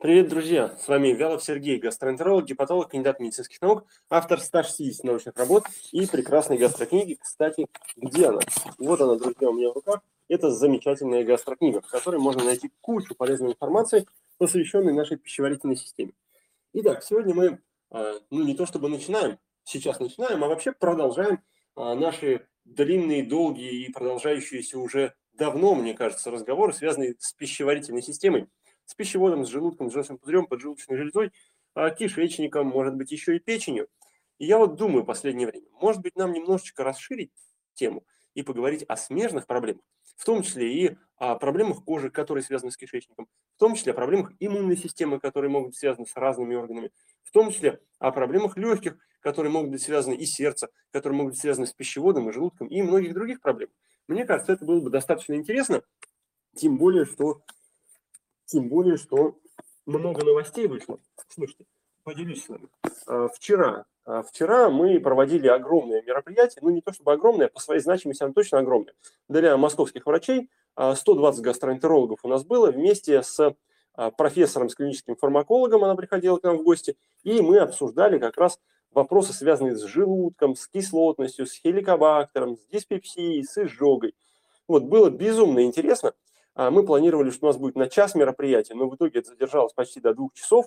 Привет, друзья! С вами Вялов Сергей, гастроэнтеролог, гепатолог, кандидат медицинских наук, автор 160 научных работ и прекрасной гастрокниги. Кстати, где она? Вот она, друзья, у меня в руках. Это замечательная гастрокнига, в которой можно найти кучу полезной информации, посвященной нашей пищеварительной системе. Итак, сегодня мы, а, ну не то чтобы начинаем, сейчас начинаем, а вообще продолжаем а, наши длинные, долгие и продолжающиеся уже давно, мне кажется, разговоры, связанные с пищеварительной системой с пищеводом, с желудком, с желчным пузырем, поджелудочной железой, а кишечником, может быть, еще и печенью. И я вот думаю в последнее время, может быть, нам немножечко расширить тему и поговорить о смежных проблемах, в том числе и о проблемах кожи, которые связаны с кишечником, в том числе о проблемах иммунной системы, которые могут быть связаны с разными органами, в том числе о проблемах легких, которые могут быть связаны и сердца, которые могут быть связаны с пищеводом и желудком, и многих других проблем. Мне кажется, это было бы достаточно интересно, тем более, что тем более, что много новостей вышло. Слушайте, поделюсь с вами. А, вчера, а, вчера мы проводили огромное мероприятие, ну не то чтобы огромное, по своей значимости оно точно огромное. Для московских врачей 120 а, гастроэнтерологов у нас было вместе с профессором, с клиническим фармакологом, она приходила к нам в гости, и мы обсуждали как раз вопросы, связанные с желудком, с кислотностью, с хеликобактером, с диспепсией, с изжогой. Вот, было безумно интересно. А, мы планировали, что у нас будет на час мероприятие, но в итоге это задержалось почти до двух часов.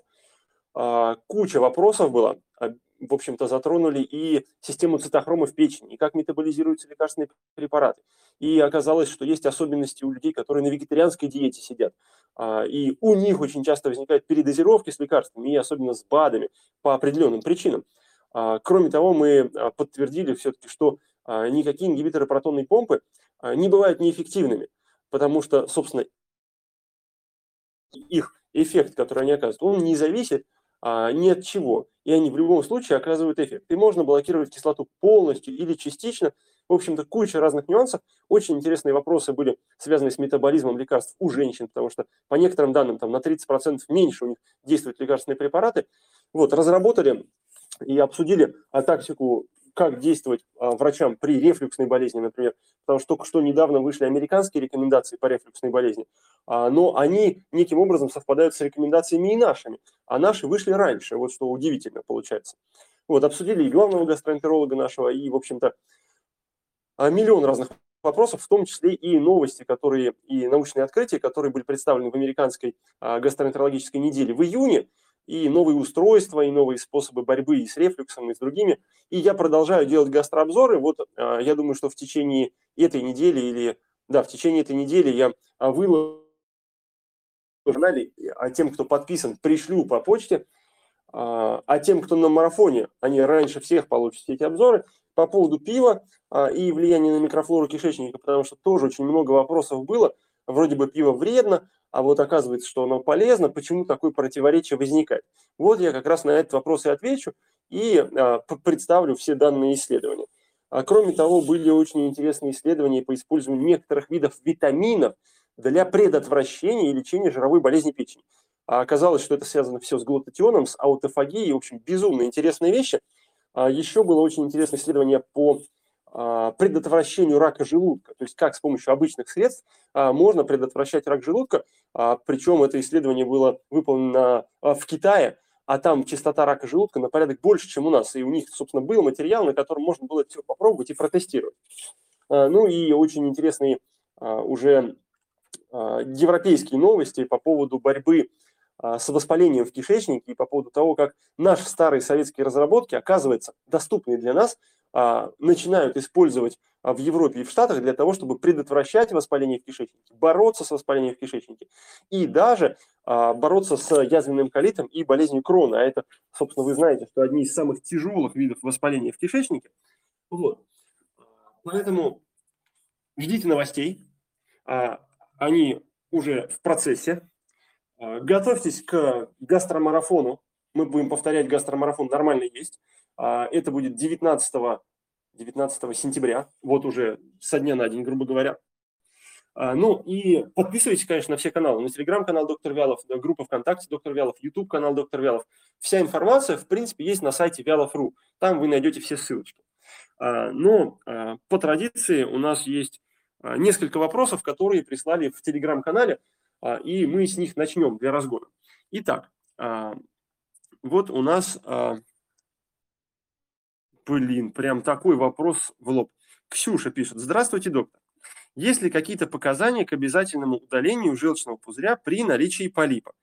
А, куча вопросов было. А, в общем-то, затронули и систему цитохрома в печени, и как метаболизируются лекарственные препараты. И оказалось, что есть особенности у людей, которые на вегетарианской диете сидят. И у них очень часто возникают передозировки с лекарствами, и особенно с БАДами, по определенным причинам. Кроме того, мы подтвердили все-таки, что никакие ингибиторы протонной помпы не бывают неэффективными потому что, собственно, их эффект, который они оказывают, он не зависит а, ни от чего. И они в любом случае оказывают эффект. И можно блокировать кислоту полностью или частично. В общем-то, куча разных нюансов. Очень интересные вопросы были связаны с метаболизмом лекарств у женщин, потому что по некоторым данным там на 30% меньше у них действуют лекарственные препараты. Вот, разработали и обсудили а, тактику как действовать а, врачам при рефлюксной болезни, например, потому что только что недавно вышли американские рекомендации по рефлюксной болезни, а, но они неким образом совпадают с рекомендациями и нашими, а наши вышли раньше, вот что удивительно получается. Вот, обсудили и главного гастроэнтеролога нашего, и, в общем-то, а, миллион разных вопросов, в том числе и новости, которые, и научные открытия, которые были представлены в американской гастроэнтерологической неделе в июне, и новые устройства, и новые способы борьбы и с рефлюксом, и с другими. И я продолжаю делать гастрообзоры. Вот а, я думаю, что в течение этой недели или, да, в течение этой недели я а, выложу канале, а тем, кто подписан, пришлю по почте, а, а тем, кто на марафоне, они раньше всех получат эти обзоры. По поводу пива и влияния на микрофлору кишечника, потому что тоже очень много вопросов было. Вроде бы пиво вредно, а вот оказывается, что оно полезно, почему такое противоречие возникает? Вот я как раз на этот вопрос и отвечу и а, представлю все данные исследования. А, кроме того, были очень интересные исследования по использованию некоторых видов витаминов для предотвращения и лечения жировой болезни печени. А оказалось, что это связано все с глутатионом, с аутофагией, в общем, безумно интересные вещи. А еще было очень интересное исследование по предотвращению рака желудка, то есть как с помощью обычных средств а, можно предотвращать рак желудка, а, причем это исследование было выполнено в Китае, а там частота рака желудка на порядок больше, чем у нас, и у них, собственно, был материал, на котором можно было все попробовать и протестировать. Ну и очень интересные уже европейские новости по поводу борьбы с воспалением в кишечнике и по поводу того, как наши старые советские разработки, оказывается, доступны для нас, а, начинают использовать а, в Европе и в Штатах для того, чтобы предотвращать воспаление в кишечнике, бороться с воспалением в кишечнике и даже а, бороться с язвенным колитом и болезнью крона. А это, собственно, вы знаете, что одни из самых тяжелых видов воспаления в кишечнике. Вот. Поэтому ждите новостей. Они уже в процессе. Готовьтесь к гастромарафону. Мы будем повторять гастромарафон, нормально есть. А, это будет 19, 19 сентября, вот уже со дня на день, грубо говоря. А, ну и подписывайтесь, конечно, на все каналы. На телеграм-канал Доктор Вялов, группа ВКонтакте Доктор Вялов, YouTube канал Доктор Вялов. Вся информация, в принципе, есть на сайте Вялов.ру. Там вы найдете все ссылочки. А, но по традиции у нас есть несколько вопросов, которые прислали в телеграм-канале, и мы с них начнем для разгона. Итак, вот у нас, блин, прям такой вопрос в лоб. Ксюша пишет. Здравствуйте, доктор. Есть ли какие-то показания к обязательному удалению желчного пузыря при наличии полипа?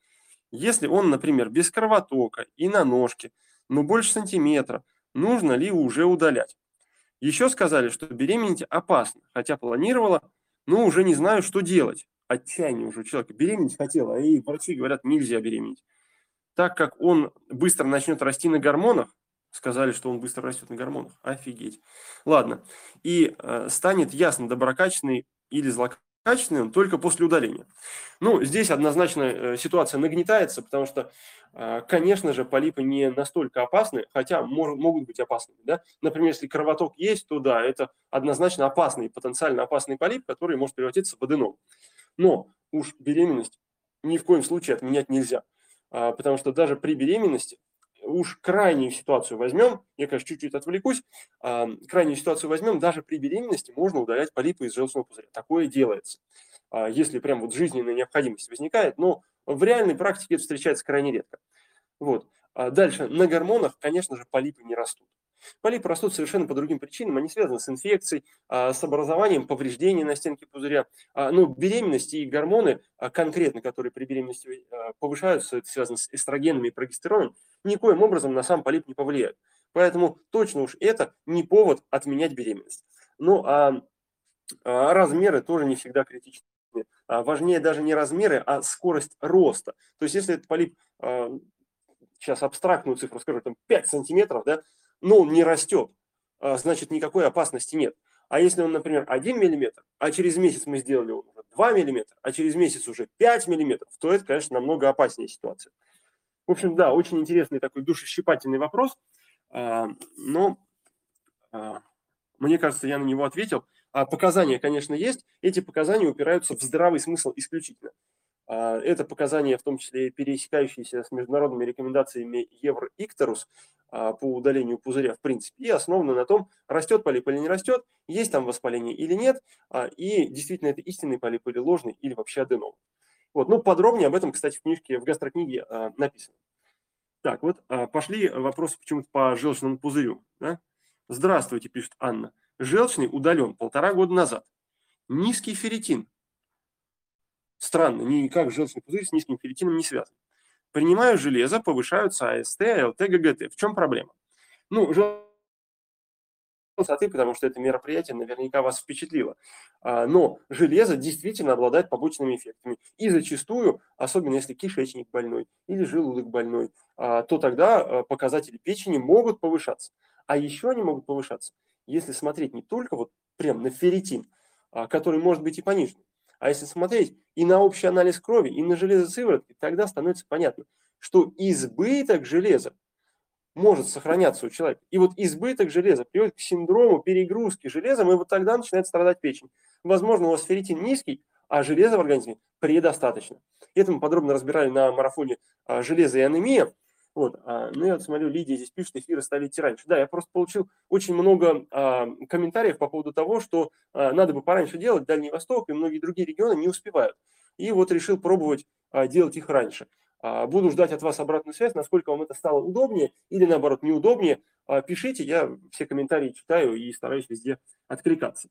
Если он, например, без кровотока и на ножке, но больше сантиметра, нужно ли уже удалять? Еще сказали, что беременеть опасно, хотя планировала, но уже не знаю, что делать. Отчаяние уже у человека. Беременеть хотела, и врачи говорят, нельзя беременеть. Так как он быстро начнет расти на гормонах, сказали, что он быстро растет на гормонах. Офигеть. Ладно. И э, станет ясно, доброкачественный или злокачественный он только после удаления. Ну, здесь однозначно э, ситуация нагнетается, потому что, э, конечно же, полипы не настолько опасны, хотя мож, могут быть опасными. Да? Например, если кровоток есть, то да, это однозначно опасный, потенциально опасный полип, который может превратиться в аденом. Но уж беременность ни в коем случае отменять нельзя, а, потому что даже при беременности уж крайнюю ситуацию возьмем, я, конечно, чуть-чуть отвлекусь, а, крайнюю ситуацию возьмем, даже при беременности можно удалять полипы из желчного пузыря. Такое делается, а, если прям вот жизненная необходимость возникает, но в реальной практике это встречается крайне редко. Вот. А дальше, на гормонах, конечно же, полипы не растут. Полипы растут совершенно по другим причинам, они связаны с инфекцией, а, с образованием повреждений на стенке пузыря. А, но беременность и гормоны а, конкретно, которые при беременности повышаются, это связано с эстрогенами и прогестероном, никоим образом на сам полип не повлияют. Поэтому точно уж это не повод отменять беременность. Ну а размеры тоже не всегда критичны. Важнее даже не размеры, а скорость роста. То есть если этот полип, сейчас абстрактную цифру скажу, там 5 сантиметров, да, но он не растет, а, значит никакой опасности нет. А если он, например, 1 миллиметр, а через месяц мы сделали уже 2 миллиметра, а через месяц уже 5 миллиметров, то это, конечно, намного опаснее ситуация. В общем, да, очень интересный такой душещипательный вопрос, а, но а, мне кажется, я на него ответил. Показания, конечно, есть. Эти показания упираются в здравый смысл исключительно. Это показания, в том числе пересекающиеся с международными рекомендациями Евроикторус, а, по удалению пузыря в принципе, и основано на том, растет полип или не растет, есть там воспаление или нет, а, и действительно это истинный полип или ложный, или вообще аденом. Вот, ну, подробнее об этом, кстати, в книжке, в гастрокниге а, написано. Так, вот пошли вопросы почему-то по желчному пузырю. Да? Здравствуйте, пишет Анна. Желчный удален полтора года назад. Низкий ферритин. Странно, никак желчный пузырь с низким ферритином не связан. Принимаю железо, повышаются АСТ, ЛТ, ГГТ. В чем проблема? Ну, высоты, потому что это мероприятие наверняка вас впечатлило. А, но железо действительно обладает побочными эффектами. И зачастую, особенно если кишечник больной или желудок больной, а, то тогда а, показатели печени могут повышаться. А еще они могут повышаться, если смотреть не только вот прям на ферритин, который может быть и понижен, а если смотреть и на общий анализ крови, и на железосыворотки, тогда становится понятно, что избыток железа может сохраняться у человека. И вот избыток железа приводит к синдрому перегрузки железом, и вот тогда начинает страдать печень. Возможно, у вас ферритин низкий, а железа в организме предостаточно. Это мы подробно разбирали на марафоне а, «Железо и анемия». Вот. А, ну, я вот смотрю, Лидия здесь пишет, эфиры стали идти раньше. Да, я просто получил очень много а, комментариев по поводу того, что а, надо бы пораньше делать, Дальний Восток и многие другие регионы не успевают. И вот решил пробовать а, делать их раньше. А, буду ждать от вас обратную связь, насколько вам это стало удобнее или наоборот неудобнее. А, пишите, я все комментарии читаю и стараюсь везде откликаться.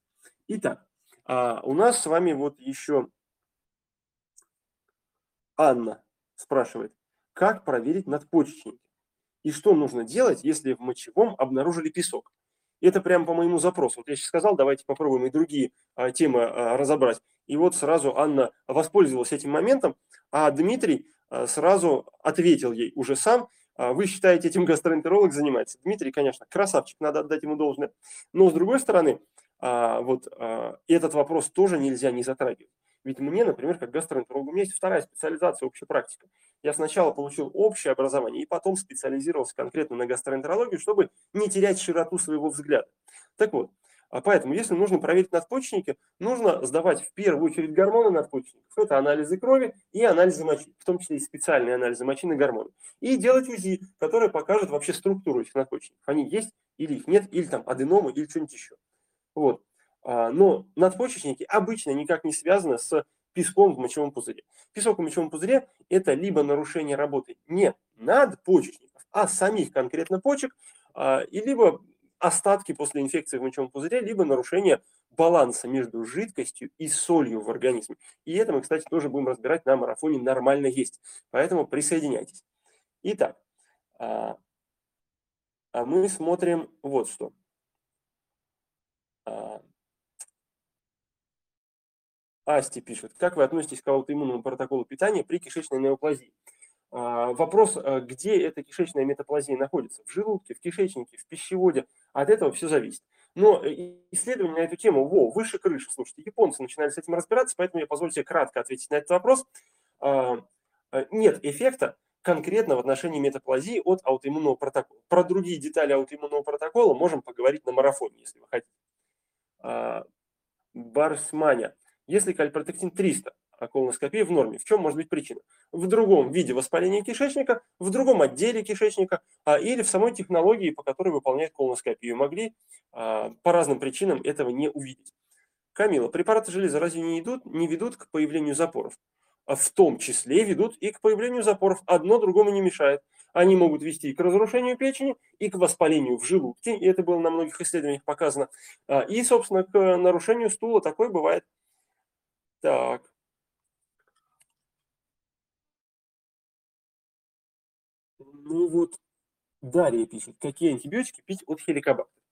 Итак, а, у нас с вами вот еще Анна спрашивает как проверить надпочечники и что нужно делать, если в мочевом обнаружили песок. Это прямо по моему запросу. Вот я сейчас сказал, давайте попробуем и другие а, темы а, разобрать. И вот сразу Анна воспользовалась этим моментом, а Дмитрий а, сразу ответил ей уже сам. А, вы считаете, этим гастроэнтеролог занимается? Дмитрий, конечно, красавчик, надо отдать ему должное. Но с другой стороны, а, вот а, этот вопрос тоже нельзя не затрагивать. Ведь мне, например, как гастроэнтерологу, у меня есть вторая специализация, общая практика. Я сначала получил общее образование и потом специализировался конкретно на гастроэнтерологию, чтобы не терять широту своего взгляда. Так вот, а поэтому, если нужно проверить надпочечники, нужно сдавать в первую очередь гормоны надпочечников. Это анализы крови и анализы мочи, в том числе и специальные анализы мочи на гормоны. И делать УЗИ, которое покажет вообще структуру этих надпочечников. Они есть или их нет, или там аденомы, или что-нибудь еще. Вот. А, но надпочечники обычно никак не связаны с песком в мочевом пузыре. Песок в мочевом пузыре – это либо нарушение работы не надпочечников, а самих конкретно почек, а, и либо остатки после инфекции в мочевом пузыре, либо нарушение баланса между жидкостью и солью в организме. И это мы, кстати, тоже будем разбирать на марафоне «Нормально есть». Поэтому присоединяйтесь. Итак, а, мы смотрим вот что. А, Асти пишет, как вы относитесь к аутоиммунному протоколу питания при кишечной неоплазии? А, вопрос, а, где эта кишечная метаплазия находится? В желудке, в кишечнике, в пищеводе. От этого все зависит. Но э, исследования на эту тему, во, выше крыши, слушайте, японцы начинали с этим разбираться, поэтому я позволю себе кратко ответить на этот вопрос. А, нет эффекта конкретно в отношении метаплазии от аутоиммунного протокола. Про другие детали аутоиммунного протокола можем поговорить на марафоне, если вы хотите. Барсманя. Если кальпротектин 300, а колоноскопия в норме, в чем может быть причина? В другом виде воспаления кишечника, в другом отделе кишечника а, или в самой технологии, по которой выполняют колоноскопию. Могли а, по разным причинам этого не увидеть. Камила, препараты железа разве не, идут, не ведут к появлению запоров? А в том числе ведут и к появлению запоров. Одно другому не мешает. Они могут вести и к разрушению печени, и к воспалению в желудке, и это было на многих исследованиях показано, а, и, собственно, к нарушению стула. Такое бывает. Так. Ну вот, Дарья пишет, какие антибиотики пить от хеликобактера.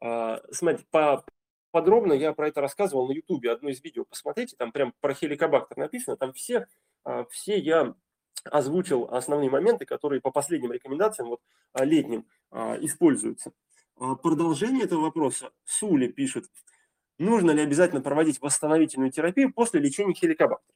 А, смотрите, по, подробно я про это рассказывал на ютубе, одно из видео, посмотрите, там прям про хеликобактер написано, там все, а, все я озвучил основные моменты, которые по последним рекомендациям, вот а, летним, а, используются. Продолжение этого вопроса Сули пишет, нужно ли обязательно проводить восстановительную терапию после лечения хеликобактера.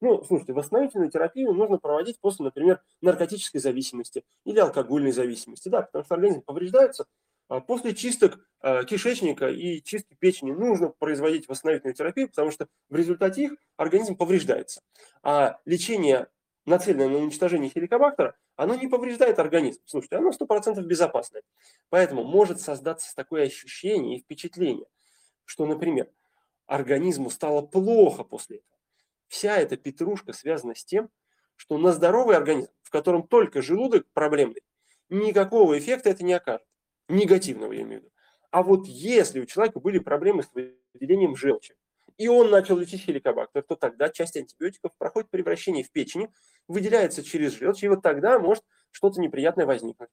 Ну, слушайте, восстановительную терапию нужно проводить после, например, наркотической зависимости или алкогольной зависимости, да, потому что организм повреждается. А после чисток а, кишечника и чистки печени нужно производить восстановительную терапию, потому что в результате их организм повреждается. А лечение, нацеленное на уничтожение хеликобактера, оно не повреждает организм. Слушайте, оно 100% безопасное. Поэтому может создаться такое ощущение и впечатление – что, например, организму стало плохо после этого. Вся эта петрушка связана с тем, что на здоровый организм, в котором только желудок проблемный, никакого эффекта это не окажет. Негативного, я имею в виду. А вот если у человека были проблемы с выделением желчи, и он начал лечить хеликобактер, то тогда часть антибиотиков проходит превращение в печени, выделяется через желчь, и вот тогда может что-то неприятное возникнуть.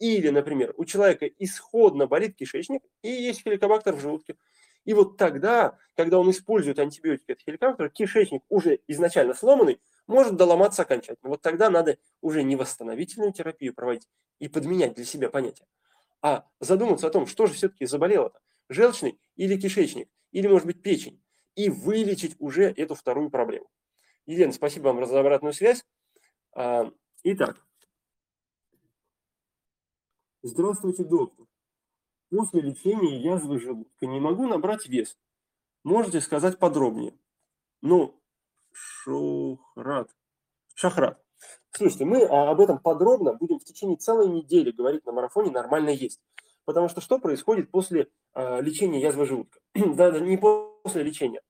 Или, например, у человека исходно болит кишечник, и есть хеликобактер в желудке. И вот тогда, когда он использует антибиотики от хеликобактера, кишечник уже изначально сломанный, может доломаться окончательно. Вот тогда надо уже не восстановительную терапию проводить и подменять для себя понятие, а задуматься о том, что же все-таки заболело-то, желчный или кишечник, или, может быть, печень, и вылечить уже эту вторую проблему. Елена, спасибо вам за обратную связь. А, итак. Здравствуйте, доктор после лечения язвы желудка не могу набрать вес. Можете сказать подробнее? Ну, Шухрат. Шахрат. Слушайте, мы об этом подробно будем в течение целой недели говорить на марафоне «Нормально есть». Потому что что происходит после э, лечения язвы желудка? да, не после лечения,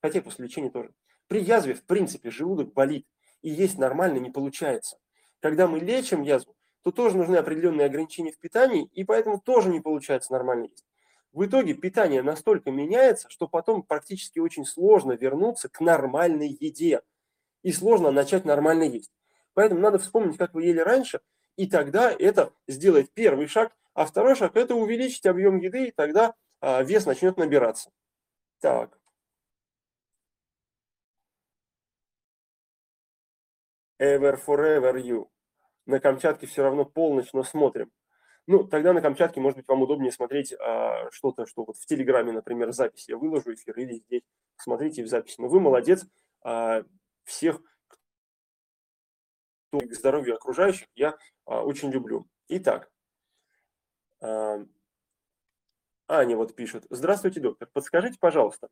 хотя после лечения тоже. При язве, в принципе, желудок болит, и есть нормально не получается. Когда мы лечим язву, то тоже нужны определенные ограничения в питании, и поэтому тоже не получается нормально есть. В итоге питание настолько меняется, что потом практически очень сложно вернуться к нормальной еде. И сложно начать нормально есть. Поэтому надо вспомнить, как вы ели раньше, и тогда это сделает первый шаг, а второй шаг – это увеличить объем еды, и тогда а, вес начнет набираться. Так. Ever forever you на Камчатке все равно полночь, но смотрим. Ну, тогда на Камчатке, может быть, вам удобнее смотреть а, что-то, что вот в Телеграме, например, запись. Я выложу эфир или здесь. Смотрите в записи. Но вы молодец. А, всех, кто к здоровью окружающих, я а, очень люблю. Итак, а, Аня вот пишет. Здравствуйте, доктор. Подскажите, пожалуйста,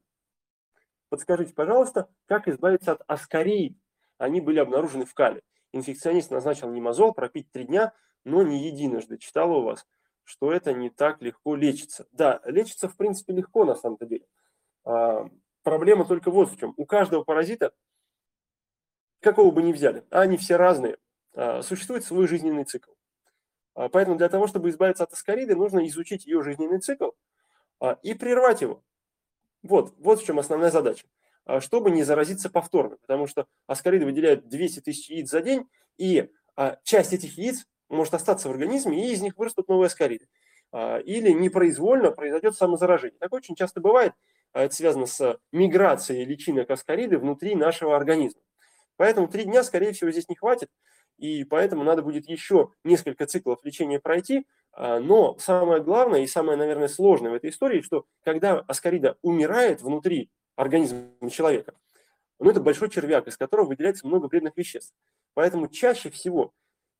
подскажите, пожалуйста, как избавиться от аскарий? Они были обнаружены в кале инфекционист назначил немазол пропить три дня, но не единожды. Читала у вас, что это не так легко лечится. Да, лечится в принципе легко на самом-то деле. А, проблема только вот в чем. У каждого паразита, какого бы ни взяли, а они все разные, а, существует свой жизненный цикл. А, поэтому для того, чтобы избавиться от аскариды, нужно изучить ее жизненный цикл и прервать его. Вот, вот в чем основная задача. Чтобы не заразиться повторно, потому что аскариды выделяют 200 тысяч яиц за день, и часть этих яиц может остаться в организме, и из них вырастут новые аскариды. Или непроизвольно произойдет самозаражение. Так очень часто бывает, это связано с миграцией личинок аскариды внутри нашего организма. Поэтому три дня, скорее всего, здесь не хватит, и поэтому надо будет еще несколько циклов лечения пройти. А, но самое главное и самое, наверное, сложное в этой истории, что когда аскарида умирает внутри организма человека, ну, это большой червяк, из которого выделяется много вредных веществ. Поэтому чаще всего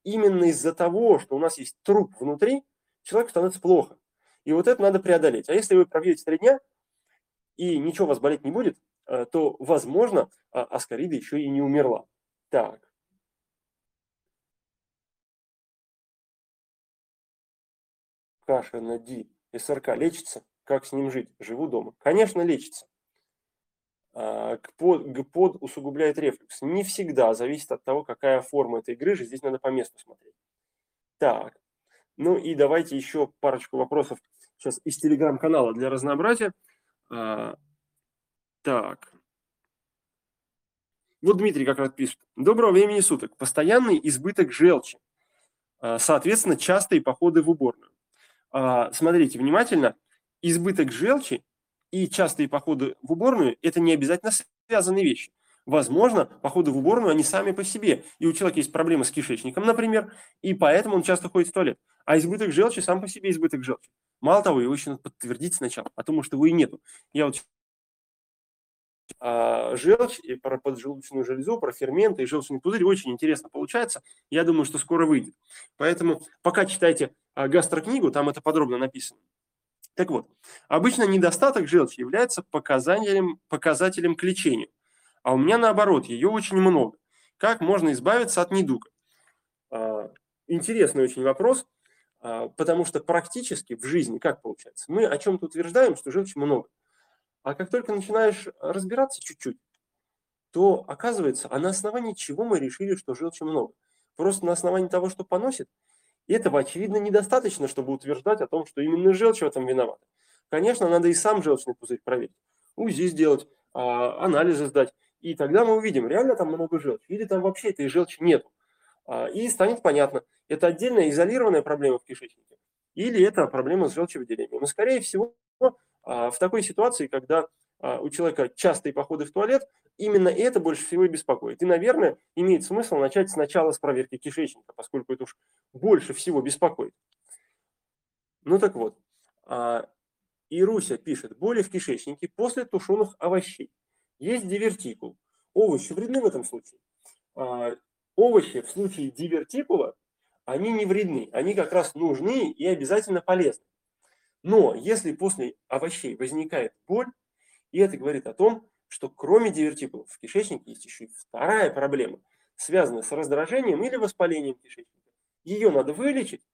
именно из-за того, что у нас есть труп внутри, человеку становится плохо. И вот это надо преодолеть. А если вы пробьете три дня, и ничего у вас болеть не будет, э, то, возможно, а, аскарида еще и не умерла. Так. Каша на Ди. СРК лечится? Как с ним жить? Живу дома. Конечно, лечится. А, ГПОД, ГПОД усугубляет рефлюкс. Не всегда, зависит от того, какая форма этой грыжи. Здесь надо по месту смотреть. Так, ну и давайте еще парочку вопросов сейчас из телеграм-канала для разнообразия. А, так. Вот Дмитрий как раз пишет. Доброго времени суток. Постоянный избыток желчи. А, соответственно, частые походы в уборную. Смотрите внимательно. Избыток желчи и частые походы в уборную – это не обязательно связанные вещи. Возможно, походы в уборную, они сами по себе. И у человека есть проблемы с кишечником, например, и поэтому он часто ходит в туалет. А избыток желчи сам по себе избыток желчи. Мало того, его еще надо подтвердить сначала, потому что его и нету. Я вот а, желчь и про поджелудочную железу, про ферменты и желчный пузырь очень интересно получается. Я думаю, что скоро выйдет. Поэтому пока читайте а, гастрокнигу, там это подробно написано. Так вот, обычно недостаток желчи является показателем, показателем к лечению. А у меня наоборот, ее очень много. Как можно избавиться от недуга? А, интересный очень вопрос. А, потому что практически в жизни как получается? Мы о чем-то утверждаем, что желчи много. А как только начинаешь разбираться чуть-чуть, то оказывается, а на основании чего мы решили, что желчи много? Просто на основании того, что поносит? И этого, очевидно, недостаточно, чтобы утверждать о том, что именно желчь в этом виновата. Конечно, надо и сам желчный пузырь проверить, УЗИ сделать, а, анализы сдать. И тогда мы увидим, реально там много желчи, или там вообще этой желчи нету. А, и станет понятно, это отдельная изолированная проблема в кишечнике или это проблема с желчевыделением. Но, скорее всего, а, в такой ситуации, когда у человека частые походы в туалет, именно это больше всего и беспокоит. И, наверное, имеет смысл начать сначала с проверки кишечника, поскольку это уж больше всего беспокоит. Ну так вот, Ируся пишет, боли в кишечнике после тушеных овощей. Есть дивертикул. Овощи вредны в этом случае овощи в случае дивертикула, они не вредны, они как раз нужны и обязательно полезны. Но если после овощей возникает боль, и это говорит о том, что кроме дивертикулов в кишечнике есть еще и вторая проблема, связанная с раздражением или воспалением кишечника. Ее надо вылечить,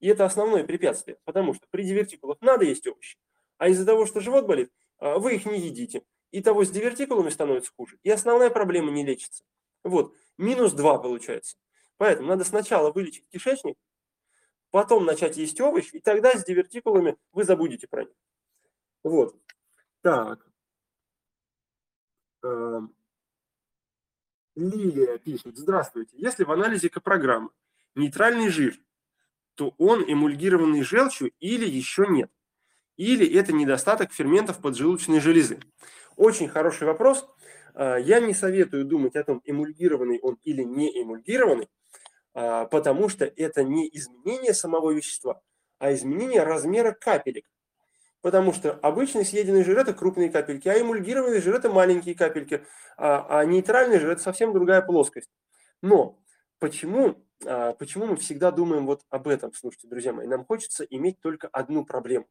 и это основное препятствие, потому что при дивертикулах надо есть овощи, а из-за того, что живот болит, а, вы их не едите, и того с дивертикулами становится хуже, и основная проблема не лечится. Вот, минус 2 получается. Поэтому надо сначала вылечить кишечник, потом начать есть овощи, и тогда с дивертикулами вы забудете про них. Вот. Так. Эм. Лилия пишет. Здравствуйте. Если в анализе копрограммы нейтральный жир, то он эмульгированный желчью или еще нет? Или это недостаток ферментов поджелудочной железы? Очень хороший вопрос. А, я не советую думать о том, эмульгированный он или не эмульгированный, а, потому что это не изменение самого вещества, а изменение размера капелек. Потому что обычный съеденный жир – это крупные капельки, а эмульгированный жир – это маленькие капельки, а, а нейтральный жир – это совсем другая плоскость. Но почему, почему мы всегда думаем вот об этом? Слушайте, друзья мои, нам хочется иметь только одну проблему.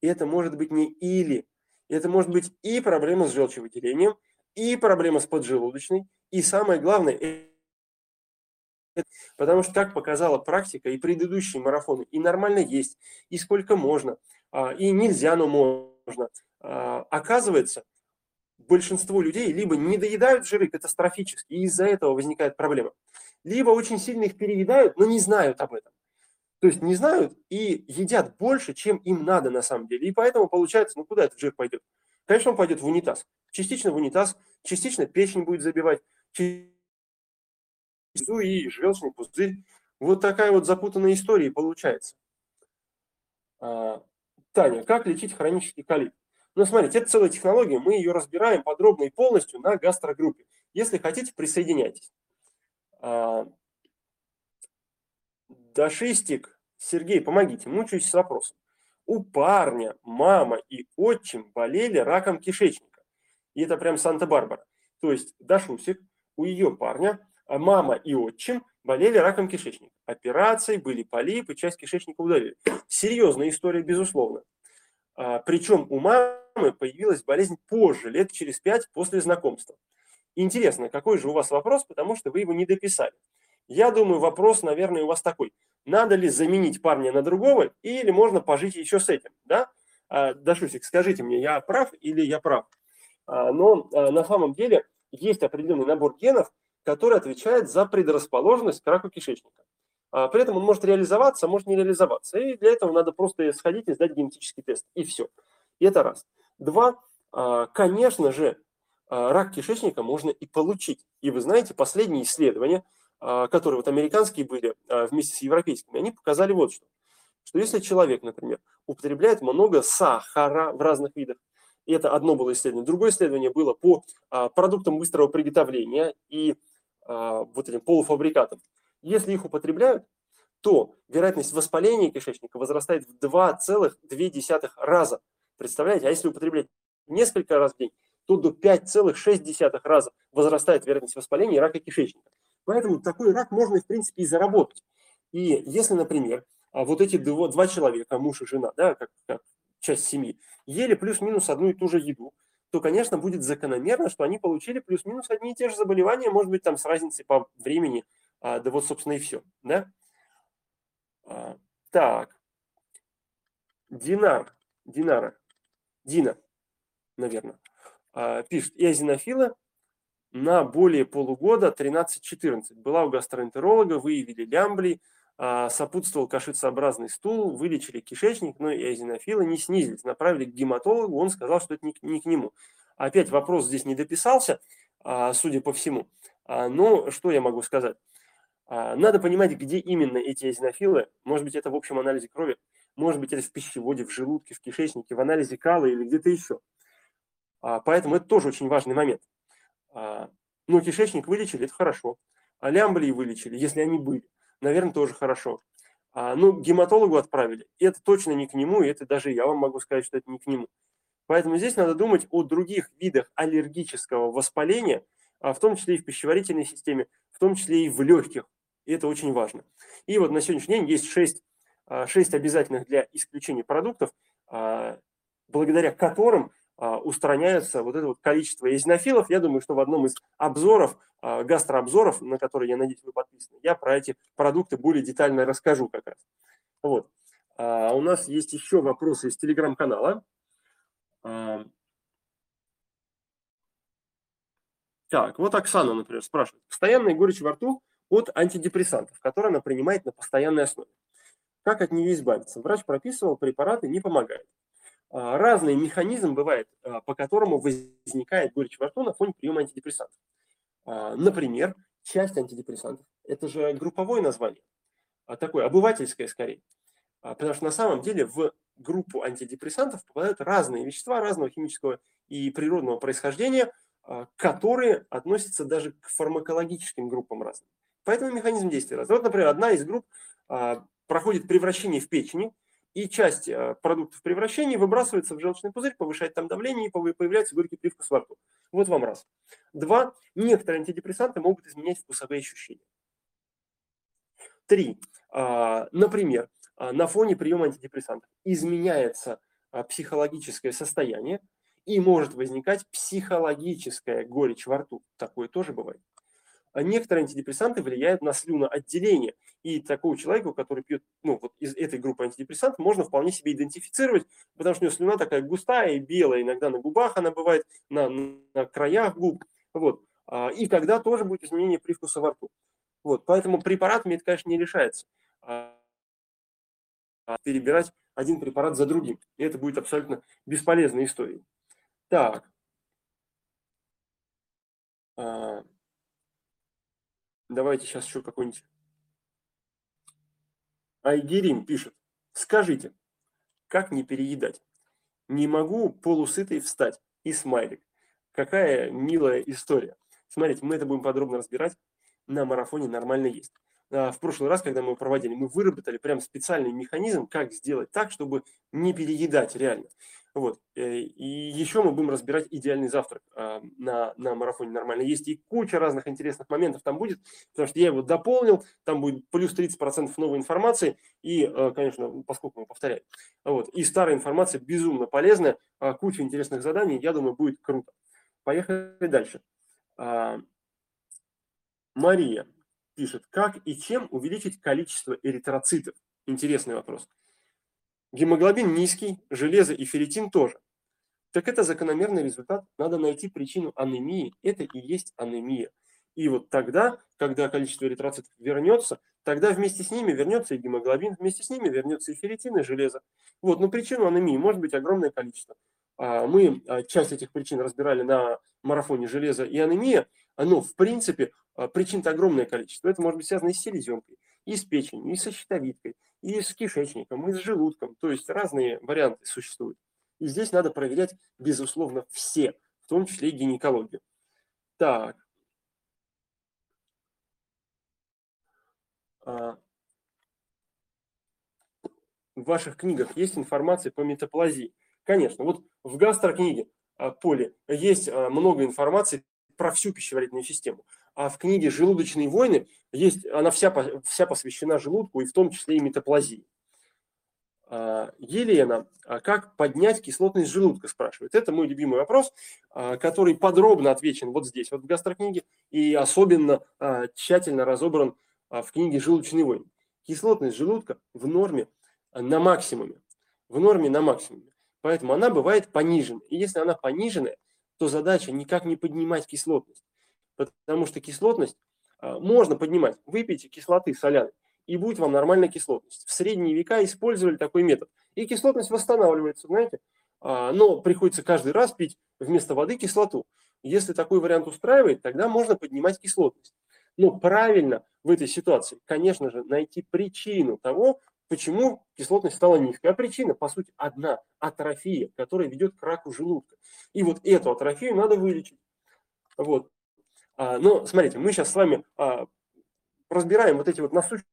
И это может быть не или, это может быть и проблема с желчевыделением – и проблема с поджелудочной, и самое главное, потому что, как показала практика, и предыдущие марафоны, и нормально есть, и сколько можно, а, и нельзя, но можно. А, оказывается, большинство людей либо не доедают жиры катастрофически, и из-за этого возникает проблема, либо очень сильно их переедают, но не знают об этом. То есть не знают и едят больше, чем им надо на самом деле. И поэтому получается, ну куда этот жир пойдет? Конечно, он пойдет в унитаз. Частично в унитаз, частично печень будет забивать, и желчный пузырь. Вот такая вот запутанная история получается. А, Таня, как лечить хронический колит? Ну, смотрите, это целая технология, мы ее разбираем подробно и полностью на гастрогруппе. Если хотите, присоединяйтесь. А, Дашистик, Сергей, помогите, мучаюсь с вопросом. У парня мама и отчим болели раком кишечника. И это прям Санта-Барбара. То есть Дашусик, у ее парня мама и отчим болели раком кишечника. Операции, были полипы, часть кишечника удалили. Серьезная история, безусловно. А, причем у мамы появилась болезнь позже, лет через пять после знакомства. Интересно, какой же у вас вопрос, потому что вы его не дописали. Я думаю, вопрос, наверное, у вас такой. Надо ли заменить парня на другого, или можно пожить еще с этим, да? А, Дашусик, скажите мне, я прав или я прав? А, но на самом деле есть определенный набор генов, который отвечает за предрасположенность к раку кишечника. При этом он может реализоваться, может не реализоваться. И для этого надо просто сходить и сдать генетический тест. И все. И это раз. Два, конечно же, рак кишечника можно и получить. И вы знаете, последние исследования, которые вот американские были вместе с европейскими, они показали вот что. Что если человек, например, употребляет много сахара в разных видах, и это одно было исследование. Другое исследование было по продуктам быстрого приготовления и вот этим полуфабрикатам. Если их употребляют, то вероятность воспаления кишечника возрастает в 2,2 раза. Представляете? А если употреблять несколько раз в день, то до 5,6 раза возрастает вероятность воспаления и рака кишечника. Поэтому такой рак можно, в принципе, и заработать. И если, например, вот эти два человека, муж и жена, да, как, как часть семьи, ели плюс-минус одну и ту же еду, то, конечно, будет закономерно, что они получили плюс-минус одни и те же заболевания, может быть, там с разницей по времени, а, да вот, собственно, и все. Да? А, так. Динар. Динара. Дина, наверное, а, пишет. Эозинофила на более полугода 13-14. Была у гастроэнтеролога, выявили лямблий, сопутствовал кашицеобразный стул, вылечили кишечник, но эозинофилы не снизились. Направили к гематологу, он сказал, что это не, не к нему. Опять вопрос здесь не дописался, а, судя по всему. А, но что я могу сказать? Надо понимать, где именно эти эозинофилы. Может быть, это в общем анализе крови, может быть, это в пищеводе, в желудке, в кишечнике, в анализе кала или где-то еще. Поэтому это тоже очень важный момент. Ну, кишечник вылечили, это хорошо. А лямблии вылечили, если они были наверное, тоже хорошо. А, ну, гематологу отправили, и это точно не к нему, и это даже я вам могу сказать, что это не к нему. Поэтому здесь надо думать о других видах аллергического воспаления, а в том числе и в пищеварительной системе, в том числе и в легких. И это очень важно. И вот на сегодняшний день есть 6, 6 а, обязательных для исключения продуктов, а, благодаря которым устраняется вот это вот количество эзинофилов. Я думаю, что в одном из обзоров, а, гастрообзоров, на которые, я надеюсь, вы подписаны, я про эти продукты более детально расскажу как раз. Вот. А у нас есть еще вопросы из телеграм-канала. Так, вот Оксана, например, спрашивает. Постоянная горечь во рту от антидепрессантов, которые она принимает на постоянной основе. Как от нее избавиться? Врач прописывал, препараты не помогают. А, разный механизм бывает, а, по которому возникает горечь во рту на фоне приема антидепрессантов. А, например, часть антидепрессантов. Это же групповое название, такое обывательское скорее. Потому что на самом деле в группу антидепрессантов попадают разные вещества разного химического и природного происхождения, которые относятся даже к фармакологическим группам разным. Поэтому механизм действия разный. Вот, например, одна из групп проходит превращение в печени, и часть э, продуктов превращения выбрасывается в желчный пузырь, повышает там давление и появляется горький привкус во рту. Вот вам раз. Два. Некоторые антидепрессанты могут изменять вкусовые ощущения. Три. А, например, а, на фоне приема антидепрессантов изменяется а, психологическое состояние и может возникать психологическая горечь во рту. Такое тоже бывает. А некоторые антидепрессанты влияют на слюноотделение. И такого человека, который пьет ну, вот из этой группы антидепрессантов, можно вполне себе идентифицировать, потому что у него слюна такая густая и белая, иногда на губах она бывает, на, на краях губ. Вот. А, и когда тоже будет изменение привкуса во рту. Вот. Поэтому препаратами это, конечно, не решается. А, перебирать один препарат за другим. И это будет абсолютно бесполезной историей. Так. Давайте сейчас еще какой-нибудь. Айгерим пишет. Скажите, как не переедать? Не могу полусытый встать. И смайлик. Какая милая история. Смотрите, мы это будем подробно разбирать на марафоне «Нормально есть». А, в прошлый раз, когда мы проводили, мы выработали прям специальный механизм, как сделать так, чтобы не переедать реально. Вот. Э, и еще мы будем разбирать идеальный завтрак а, на, на марафоне нормально. Есть и куча разных интересных моментов там будет, потому что я его дополнил, там будет плюс 30% новой информации, и, э, конечно, поскольку мы повторяем. Вот. И старая информация безумно полезная, а, куча интересных заданий, я думаю, будет круто. Поехали дальше. А, Мария пишет, как и чем увеличить количество эритроцитов? Интересный вопрос. Гемоглобин низкий, железо и ферритин тоже. Так это закономерный результат. Надо найти причину анемии. Это и есть анемия. И вот тогда, когда количество эритроцитов вернется, тогда вместе с ними вернется и гемоглобин, вместе с ними вернется и ферритин, и железо. Вот, но причину анемии может быть огромное количество. А, мы а, часть этих причин разбирали на марафоне железа и анемия, но в принципе а, причин-то огромное количество. Это может быть связано и с селезенкой, и с печенью, и со щитовидкой, и с кишечником, и с желудком. То есть разные варианты существуют. И здесь надо проверять, безусловно, все, в том числе и гинекологию. Так. В ваших книгах есть информация по метаплазии? Конечно. Вот в гастрокниге а, Поле есть а, много информации про всю пищеварительную систему. А в книге «Желудочные войны» есть, она вся, вся посвящена желудку и в том числе и метаплазии. А, Елена, как поднять кислотность желудка, спрашивает. Это мой любимый вопрос, который подробно отвечен вот здесь, вот в гастрокниге, и особенно тщательно разобран в книге «Желудочный войн». Кислотность желудка в норме на максимуме. В норме на максимуме. Поэтому она бывает понижена. И если она пониженная, то задача никак не поднимать кислотность. Потому что кислотность можно поднимать. Выпейте кислоты соляной и будет вам нормальная кислотность. В средние века использовали такой метод. И кислотность восстанавливается, знаете. А, но приходится каждый раз пить вместо воды кислоту. Если такой вариант устраивает, тогда можно поднимать кислотность. Но правильно в этой ситуации, конечно же, найти причину того, почему кислотность стала низкой. А причина, по сути, одна – атрофия, которая ведет к раку желудка. И вот эту атрофию надо вылечить. Вот. А, но смотрите, мы сейчас с вами разбираем вот эти вот насущные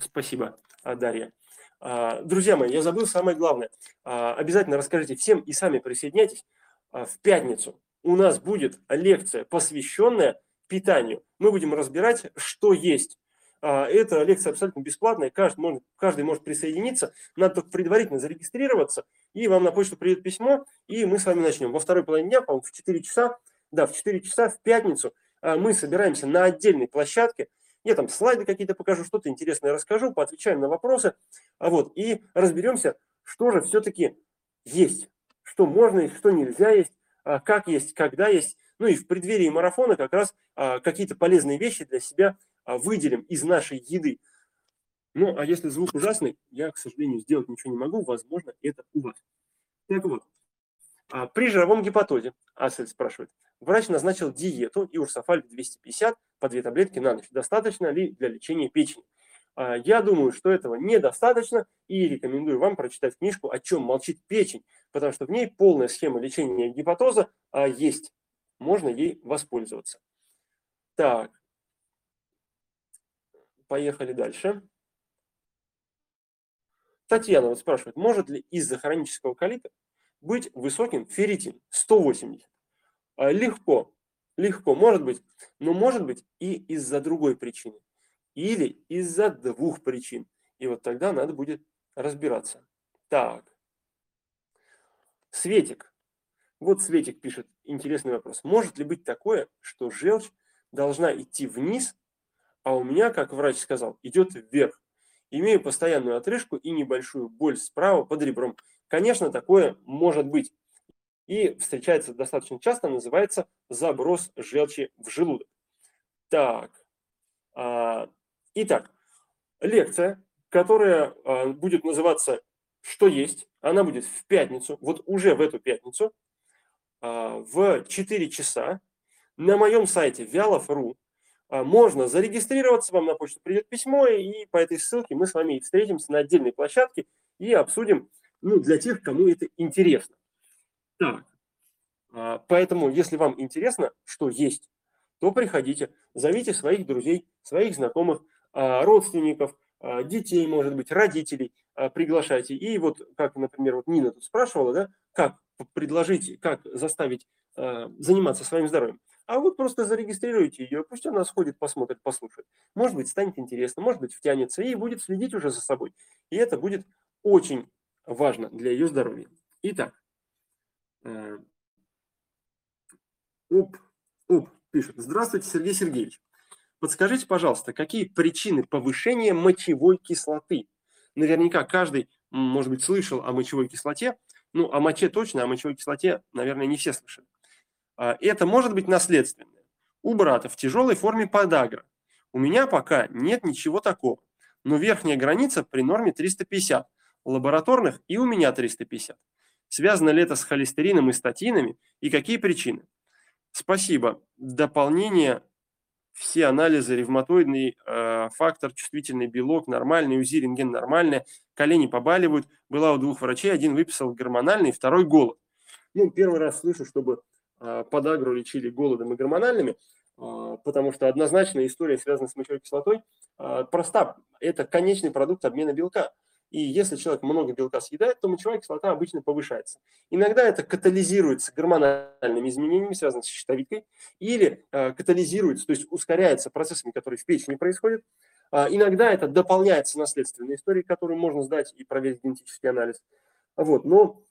Спасибо, а, Дарья. А, друзья мои, я забыл самое главное. А, обязательно расскажите всем и сами присоединяйтесь. В пятницу у нас будет лекция, посвященная питанию. Мы будем разбирать, что есть. Эта лекция абсолютно бесплатная, каждый может, каждый может присоединиться. Надо только предварительно зарегистрироваться, и вам на почту придет письмо, и мы с вами начнем. Во второй половине дня, по-моему, в 4 часа, да, в 4 часа в пятницу мы собираемся на отдельной площадке – я там слайды какие-то покажу, что-то интересное расскажу, поотвечаем на вопросы. А вот, и разберемся, что же все-таки есть, что можно и что нельзя есть, а как есть, когда есть. Ну и в преддверии марафона как раз а, какие-то полезные вещи для себя а, выделим из нашей еды. Ну, а если звук ужасный, я, к сожалению, сделать ничего не могу. Возможно, это у вас. Так вот, при жировом гепатозе, Асель спрашивает, врач назначил диету и урсофальк 250 по две таблетки на ночь. Достаточно ли для лечения печени? А, я думаю, что этого недостаточно и рекомендую вам прочитать книжку «О чем молчит печень», потому что в ней полная схема лечения гепатоза а, есть. Можно ей воспользоваться. Так, поехали дальше. Татьяна вот спрашивает, может ли из-за хронического колита быть высоким ферритин 180? А, легко. Легко, может быть, но может быть и из-за другой причины. Или из-за двух причин. И вот тогда надо будет разбираться. Так. Светик. Вот Светик пишет интересный вопрос. Может ли быть такое, что желчь должна идти вниз, а у меня, как врач сказал, идет вверх? Имею постоянную отрыжку и небольшую боль справа под ребром. Конечно, такое может быть. И встречается достаточно часто, называется заброс желчи в желудок. Так. А, итак, лекция, которая а, будет называться «Что есть?», она будет в пятницу, вот уже в эту пятницу, а, в 4 часа на моем сайте vialov.ru а, можно зарегистрироваться, вам на почту придет письмо, и по этой ссылке мы с вами встретимся на отдельной площадке и обсудим, ну, для тех, кому это интересно. Так, а, поэтому, если вам интересно, что есть, то приходите, зовите своих друзей, своих знакомых, родственников, детей, может быть, родителей, приглашайте. И вот, как, например, вот Нина тут спрашивала, да, как предложить, как заставить заниматься своим здоровьем. А вот просто зарегистрируйте ее, пусть она сходит, посмотрит, послушает. Может быть, станет интересно, может быть, втянется и будет следить уже за собой. И это будет очень важно для ее здоровья. Итак, э, Уп, Уп пишет. Здравствуйте, Сергей Сергеевич. Подскажите, пожалуйста, какие причины повышения мочевой кислоты? Наверняка каждый, может быть, слышал о мочевой кислоте. Ну, о моче точно, о мочевой кислоте, наверное, не все слышали. А, это может быть наследственное. У брата в тяжелой форме подагра. У меня пока нет ничего такого. Но верхняя граница при норме 350. Лабораторных и у меня 350. Связано ли это с холестерином и статинами и какие причины? Спасибо. Дополнение все анализы, ревматоидный э, фактор, чувствительный белок нормальный, УЗИ, рентген нормальный, колени побаливают. Была у двух врачей, один выписал гормональный, второй голод. Ну, первый раз слышу, чтобы а, подагру лечили голодом и гормональными, а, потому что однозначно история, связанная с мочевой кислотой, а, проста. Это конечный продукт обмена белка. И если человек много белка съедает, то мочевая кислота обычно повышается. Иногда это катализируется гормональными изменениями, связанными с щитовидкой, или катализируется, то есть ускоряется процессами, которые в печени происходят. Иногда это дополняется наследственной историей, которую можно сдать и проверить генетический анализ. Вот. Но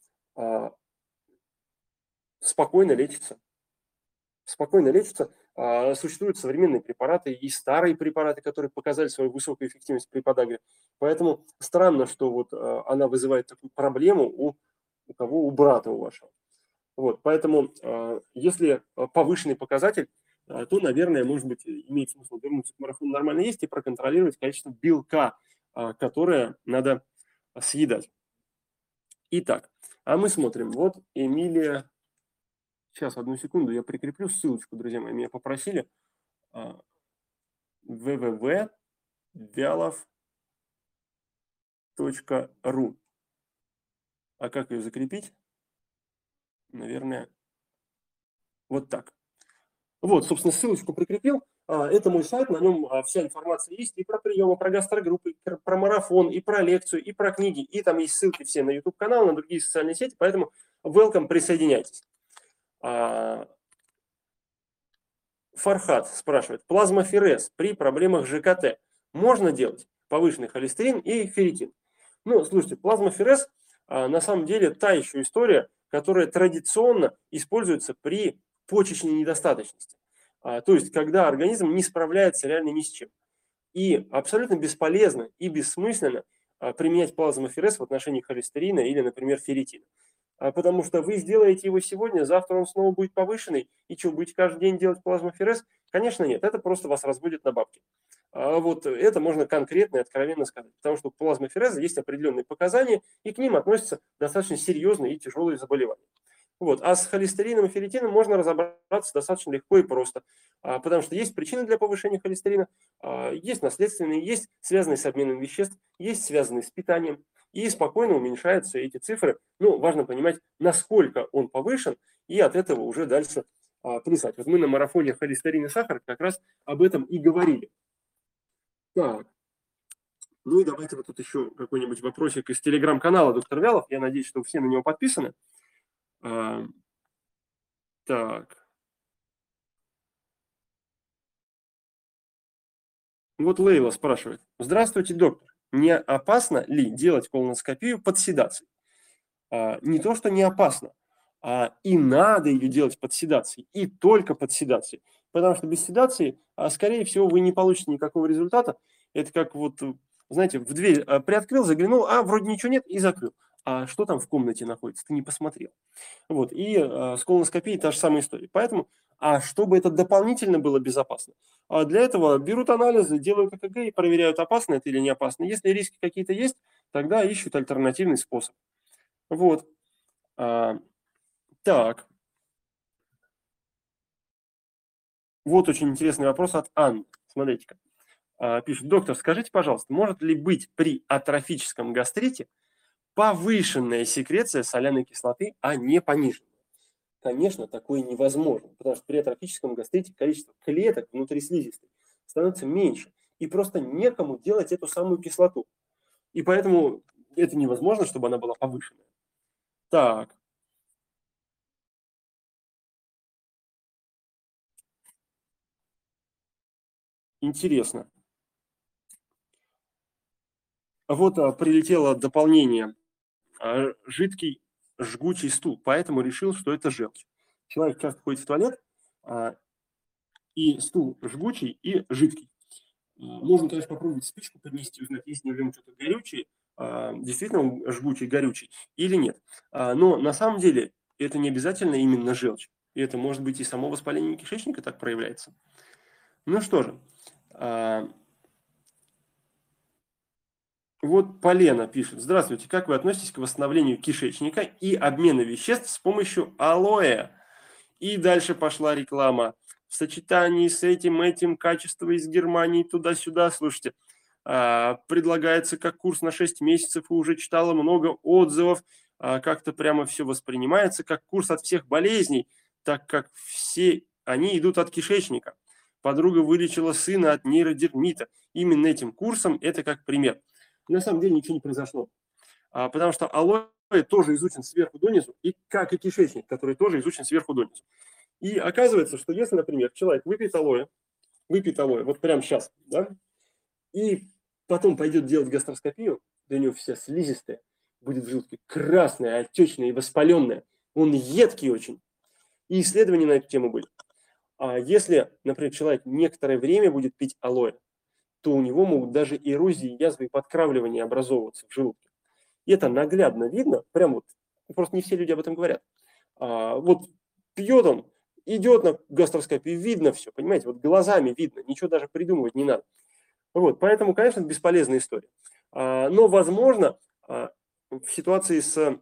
спокойно лечится. Спокойно лечится. А, существуют современные препараты и старые препараты, которые показали свою высокую эффективность при подагре. Поэтому странно, что вот а, она вызывает такую проблему у, у кого? У брата у вашего. Вот, поэтому а, если повышенный показатель, то, наверное, может быть, имеет смысл вернуться к марафону нормально есть и проконтролировать количество белка, которое надо съедать. Итак, а мы смотрим. Вот Эмилия Сейчас, одну секунду, я прикреплю ссылочку, друзья мои. Меня попросили www.velov.ru А как ее закрепить? Наверное, вот так. Вот, собственно, ссылочку прикрепил. А, это мой сайт, на нем а, вся информация есть и про приемы, про гастрогруппы, и про марафон, и про лекцию, и про книги. И там есть ссылки все на YouTube-канал, на другие социальные сети, поэтому welcome, присоединяйтесь. А, Фархат спрашивает, плазмоферез при проблемах ЖКТ можно делать? Повышенный холестерин и ферритин. Ну, слушайте, плазмоферез а, на самом деле та еще история, которая традиционно используется при почечной недостаточности. А, то есть, когда организм не справляется реально ни с чем. И абсолютно бесполезно и бессмысленно применять плазмоферез в отношении холестерина или, например, ферритина. А потому что вы сделаете его сегодня, завтра он снова будет повышенный, и что, будете каждый день делать плазмоферез? Конечно, нет, это просто вас разбудит на бабки. А вот это можно конкретно и откровенно сказать, потому что у плазмофереза есть определенные показания, и к ним относятся достаточно серьезные и тяжелые заболевания. Вот. А с холестерином и ферритином можно разобраться достаточно легко и просто, а, потому что есть причины для повышения холестерина, есть наследственные, есть связанные с обменом веществ, есть связанные с питанием и спокойно уменьшаются эти цифры. Ну, важно понимать, насколько он повышен, и от этого уже дальше а, плясать. Вот мы на марафоне холестерин и сахар как раз об этом и говорили. Так. Ну и давайте вот тут еще какой-нибудь вопросик из телеграм-канала доктор Вялов. Я надеюсь, что все на него подписаны. А, так. Вот Лейла спрашивает. Здравствуйте, доктор не опасно ли делать колоноскопию под седацией? А, не то, что не опасно, А, и надо ее делать под седацией, и только под седацией. Потому что без седации, а, скорее всего, вы не получите никакого результата. Это как вот, знаете, в дверь а, приоткрыл, заглянул, а вроде ничего нет, и закрыл. А что там в комнате находится, ты не посмотрел. Вот, и а, с колоноскопией та же самая история. Поэтому, а чтобы это дополнительно было безопасно, а для этого берут анализы, делают ЭКГ и проверяют, опасно это или не опасно. Если риски какие-то есть, тогда ищут альтернативный способ. Вот. А, так. Вот очень интересный вопрос от Анны. Смотрите-ка. А, пишет, доктор, скажите, пожалуйста, может ли быть при атрофическом гастрите повышенная секреция соляной кислоты, а не пониженная? Конечно, такое невозможно, потому что при атрофическом гастрите количество клеток внутри слизистой становится меньше, и просто некому делать эту самую кислоту. И поэтому это невозможно, чтобы она была повышенная. Так. Интересно. Вот а, прилетело дополнение. А, жидкий жгучий стул, поэтому решил, что это желчь. Человек часто ходит в туалет, а, и стул жгучий и жидкий. Можно, конечно, попробовать спичку поднести, узнать, есть ли в нем что-то горючее, действительно он жгучий, горючий или нет. Но на самом деле это не обязательно именно желчь. И это может быть и само воспаление кишечника так проявляется. Ну что же, вот Полена пишет. Здравствуйте, как вы относитесь к восстановлению кишечника и обмену веществ с помощью алоэ? И дальше пошла реклама. В сочетании с этим, этим, качество из Германии туда-сюда. Слушайте, а, предлагается как курс на 6 месяцев, и уже читала много отзывов. А, как-то прямо все воспринимается как курс от всех болезней, так как все они идут от кишечника. Подруга вылечила сына от нейродермита. Именно этим курсом это как пример – на самом деле ничего не произошло. А, потому что алоэ тоже изучен сверху донизу, и как и кишечник, который тоже изучен сверху донизу. И оказывается, что если, например, человек выпьет алоэ, выпьет алоэ, вот прямо сейчас, да, и потом пойдет делать гастроскопию, для него вся слизистая, будет в желудке красная, отечная и воспаленная. Он едкий очень. И исследования на эту тему были. А если, например, человек некоторое время будет пить алоэ, то у него могут даже эрозии, язвы и подкравливания образовываться в желудке. И это наглядно видно, прям вот, просто не все люди об этом говорят. А, вот пьет он, идет на гастроскопию, видно все, понимаете, вот глазами видно, ничего даже придумывать не надо. Вот, поэтому, конечно, это бесполезная история. А, но, возможно, а, в ситуации с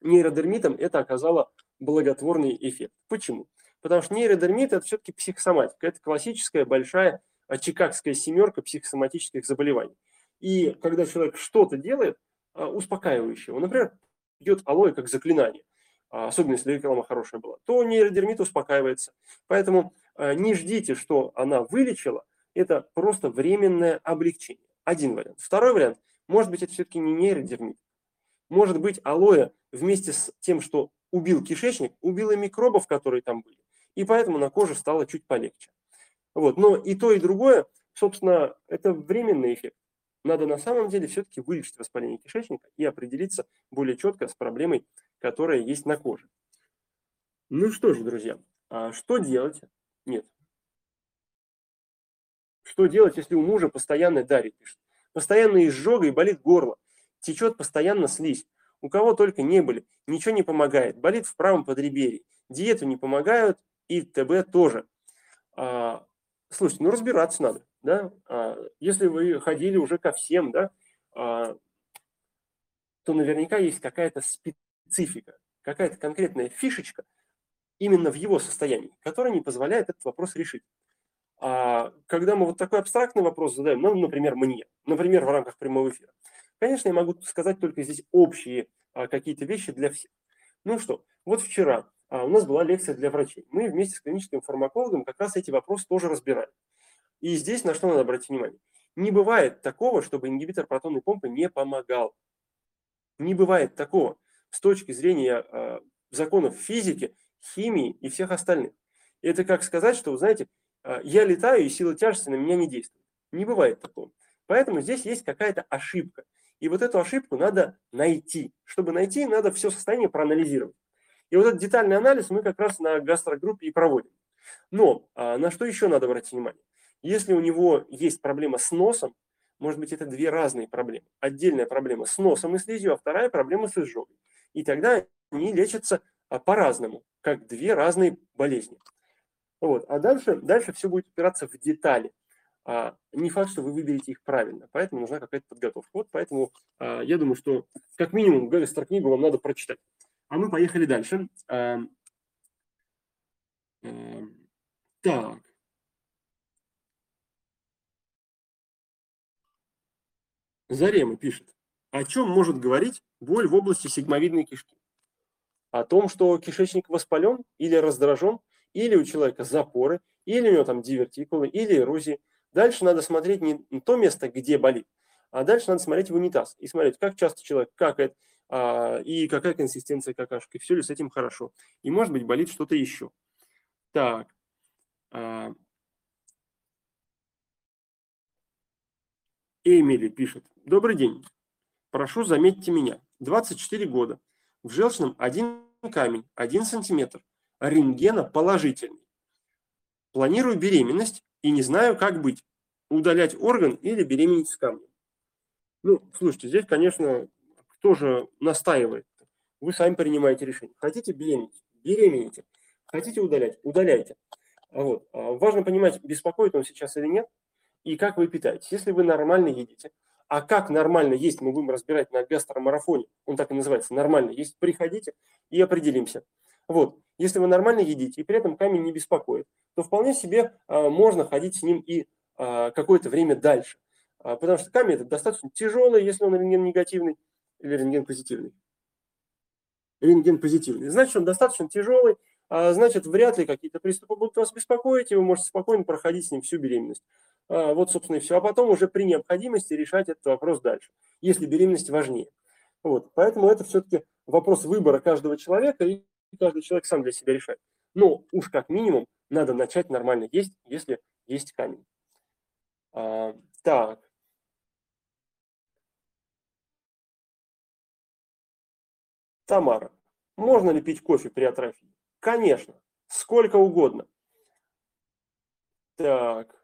нейродермитом это оказало благотворный эффект. Почему? Потому что нейродермит – это все-таки психосоматика, это классическая большая чикагская семерка психосоматических заболеваний. И когда человек что-то делает а, успокаивающего, например, идет алоэ как заклинание, а, особенно если реклама хорошая была, то нейродермит успокаивается. Поэтому а, не ждите, что она вылечила, это просто временное облегчение. Один вариант. Второй вариант, может быть, это все-таки не нейродермит. Может быть, алоэ вместе с тем, что убил кишечник, убило микробов, которые там были. И поэтому на коже стало чуть полегче. Вот. Но и то, и другое, собственно, это временный эффект. Надо на самом деле все-таки вылечить воспаление кишечника и определиться более четко с проблемой, которая есть на коже. Ну что же, друзья, а что делать? Нет. Что делать, если у мужа постоянно дарит, пишет? Постоянно изжога и болит горло. Течет постоянно слизь. У кого только не были. Ничего не помогает. Болит в правом подреберье. Диету не помогают и ТБ тоже. А, Слушайте, ну разбираться надо, да. А, если вы ходили уже ко всем, да, а, то наверняка есть какая-то специфика, какая-то конкретная фишечка именно в его состоянии, которая не позволяет этот вопрос решить. А когда мы вот такой абстрактный вопрос задаем, ну, например, мне, например, в рамках прямого эфира, конечно, я могу сказать только здесь общие а, какие-то вещи для всех. Ну что, вот вчера у нас была лекция для врачей. Мы вместе с клиническим фармакологом как раз эти вопросы тоже разбирали. И здесь на что надо обратить внимание? Не бывает такого, чтобы ингибитор протонной помпы не помогал. Не бывает такого с точки зрения э, законов физики, химии и всех остальных. Это как сказать, что, знаете, э, я летаю, и сила тяжести на меня не действует. Не бывает такого. Поэтому здесь есть какая-то ошибка. И вот эту ошибку надо найти. Чтобы найти, надо все состояние проанализировать. И вот этот детальный анализ мы как раз на гастрогруппе и проводим. Но а, на что еще надо обратить внимание? Если у него есть проблема с носом, может быть, это две разные проблемы. Отдельная проблема с носом и слизью, а вторая проблема с изжогой. И тогда они лечатся а, по-разному, как две разные болезни. Вот. А дальше, дальше все будет опираться в детали. А, не факт, что вы выберете их правильно, поэтому нужна какая-то подготовка. Вот поэтому а, я думаю, что как минимум Гавистер книгу вам надо прочитать. А мы поехали дальше. А, а, так. Зарема пишет. О чем может говорить боль в области сигмовидной кишки? О том, что кишечник воспален или раздражен, или у человека запоры, или у него там дивертикулы, или эрозии. Дальше надо смотреть не то место, где болит, а дальше надо смотреть в унитаз и смотреть, как часто человек какает, и какая консистенция какашки, все ли с этим хорошо. И может быть болит что-то еще. Так. А, Эмили пишет. Добрый день. Прошу, заметьте меня. 24 года. В желчном один камень, 1 сантиметр. Рентгена положительный. Планирую беременность и не знаю, как быть. Удалять орган или беременеть с камнем. Ну, слушайте, здесь, конечно, кто же настаивает? Вы сами принимаете решение. Хотите беременеть? Беременеете. Хотите удалять? Удаляйте. Вот. А важно понимать, беспокоит он сейчас или нет, и как вы питаетесь. Если вы нормально едите, а как нормально есть, мы будем разбирать на гастромарафоне, он так и называется, нормально есть, приходите и определимся. Вот. Если вы нормально едите и при этом камень не беспокоит, то вполне себе а, можно ходить с ним и а, какое-то время дальше. А, потому что камень это достаточно тяжелый, если он рентген негативный или рентген позитивный. Рентген позитивный. Значит, он достаточно тяжелый, а, значит, вряд ли какие-то приступы будут вас беспокоить, и вы можете спокойно проходить с ним всю беременность. А, вот, собственно, и все. А потом уже при необходимости решать этот вопрос дальше, если беременность важнее. Вот. Поэтому это все-таки вопрос выбора каждого человека, и каждый человек сам для себя решает. Но уж как минимум надо начать нормально есть, если есть камень. А, так. Тамара. Можно ли пить кофе при атрофии? Конечно. Сколько угодно. Так.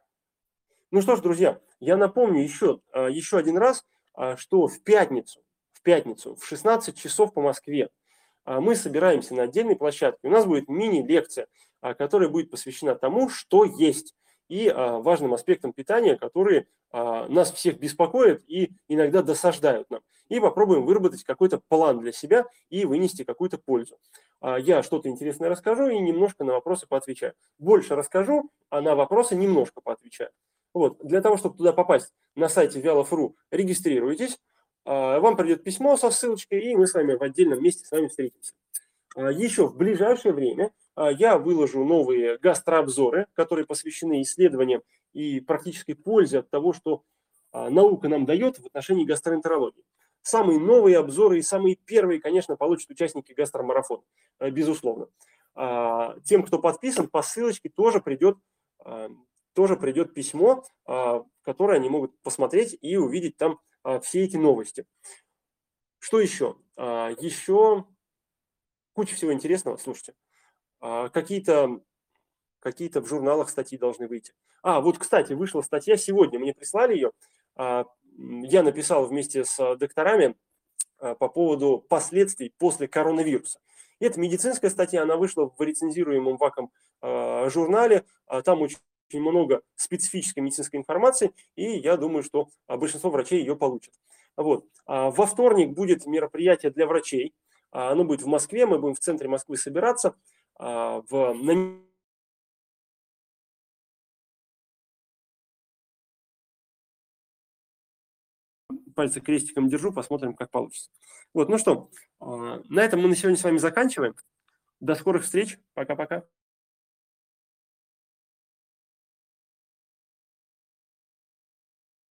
Ну что ж, друзья, я напомню еще, а, еще один раз, а, что в пятницу, в пятницу в 16 часов по Москве а, мы собираемся на отдельной площадке. У нас будет мини-лекция, которая будет посвящена тому, что есть, и важным аспектам питания, которые нас всех беспокоят и иногда досаждают нам. И попробуем выработать какой-то план для себя и вынести какую-то пользу. Я что-то интересное расскажу и немножко на вопросы поотвечаю. Больше расскажу, а на вопросы немножко поотвечаю. Вот, для того, чтобы туда попасть, на сайте Вялов.ру регистрируйтесь, а, вам придет письмо со ссылочкой, и мы с вами в отдельном месте с вами встретимся. А, Еще в ближайшее время а, я выложу новые гастрообзоры, которые посвящены исследованиям и практической пользе от того, что наука нам дает в отношении гастроэнтерологии. Самые новые обзоры и самые первые, конечно, получат участники гастромарафона, безусловно. Тем, кто подписан, по ссылочке тоже придет тоже придет письмо, а, которое они могут посмотреть и увидеть там а, все эти новости. Что еще? А, еще куча всего интересного, слушайте. Какие-то какие в журналах статьи должны выйти. А, вот, кстати, вышла статья сегодня, мне прислали ее. Я написал вместе с докторами по поводу последствий после коронавируса. Это медицинская статья, она вышла в рецензируемом ВАКом журнале. Там очень очень много специфической медицинской информации, и я думаю, что а, большинство врачей ее получат. Вот. А, во вторник будет мероприятие для врачей. А, оно будет в Москве, мы будем в центре Москвы собираться. В, на пальцы крестиком держу, посмотрим, как получится. Вот, ну что, на этом мы на сегодня с вами заканчиваем. До скорых встреч. Пока-пока.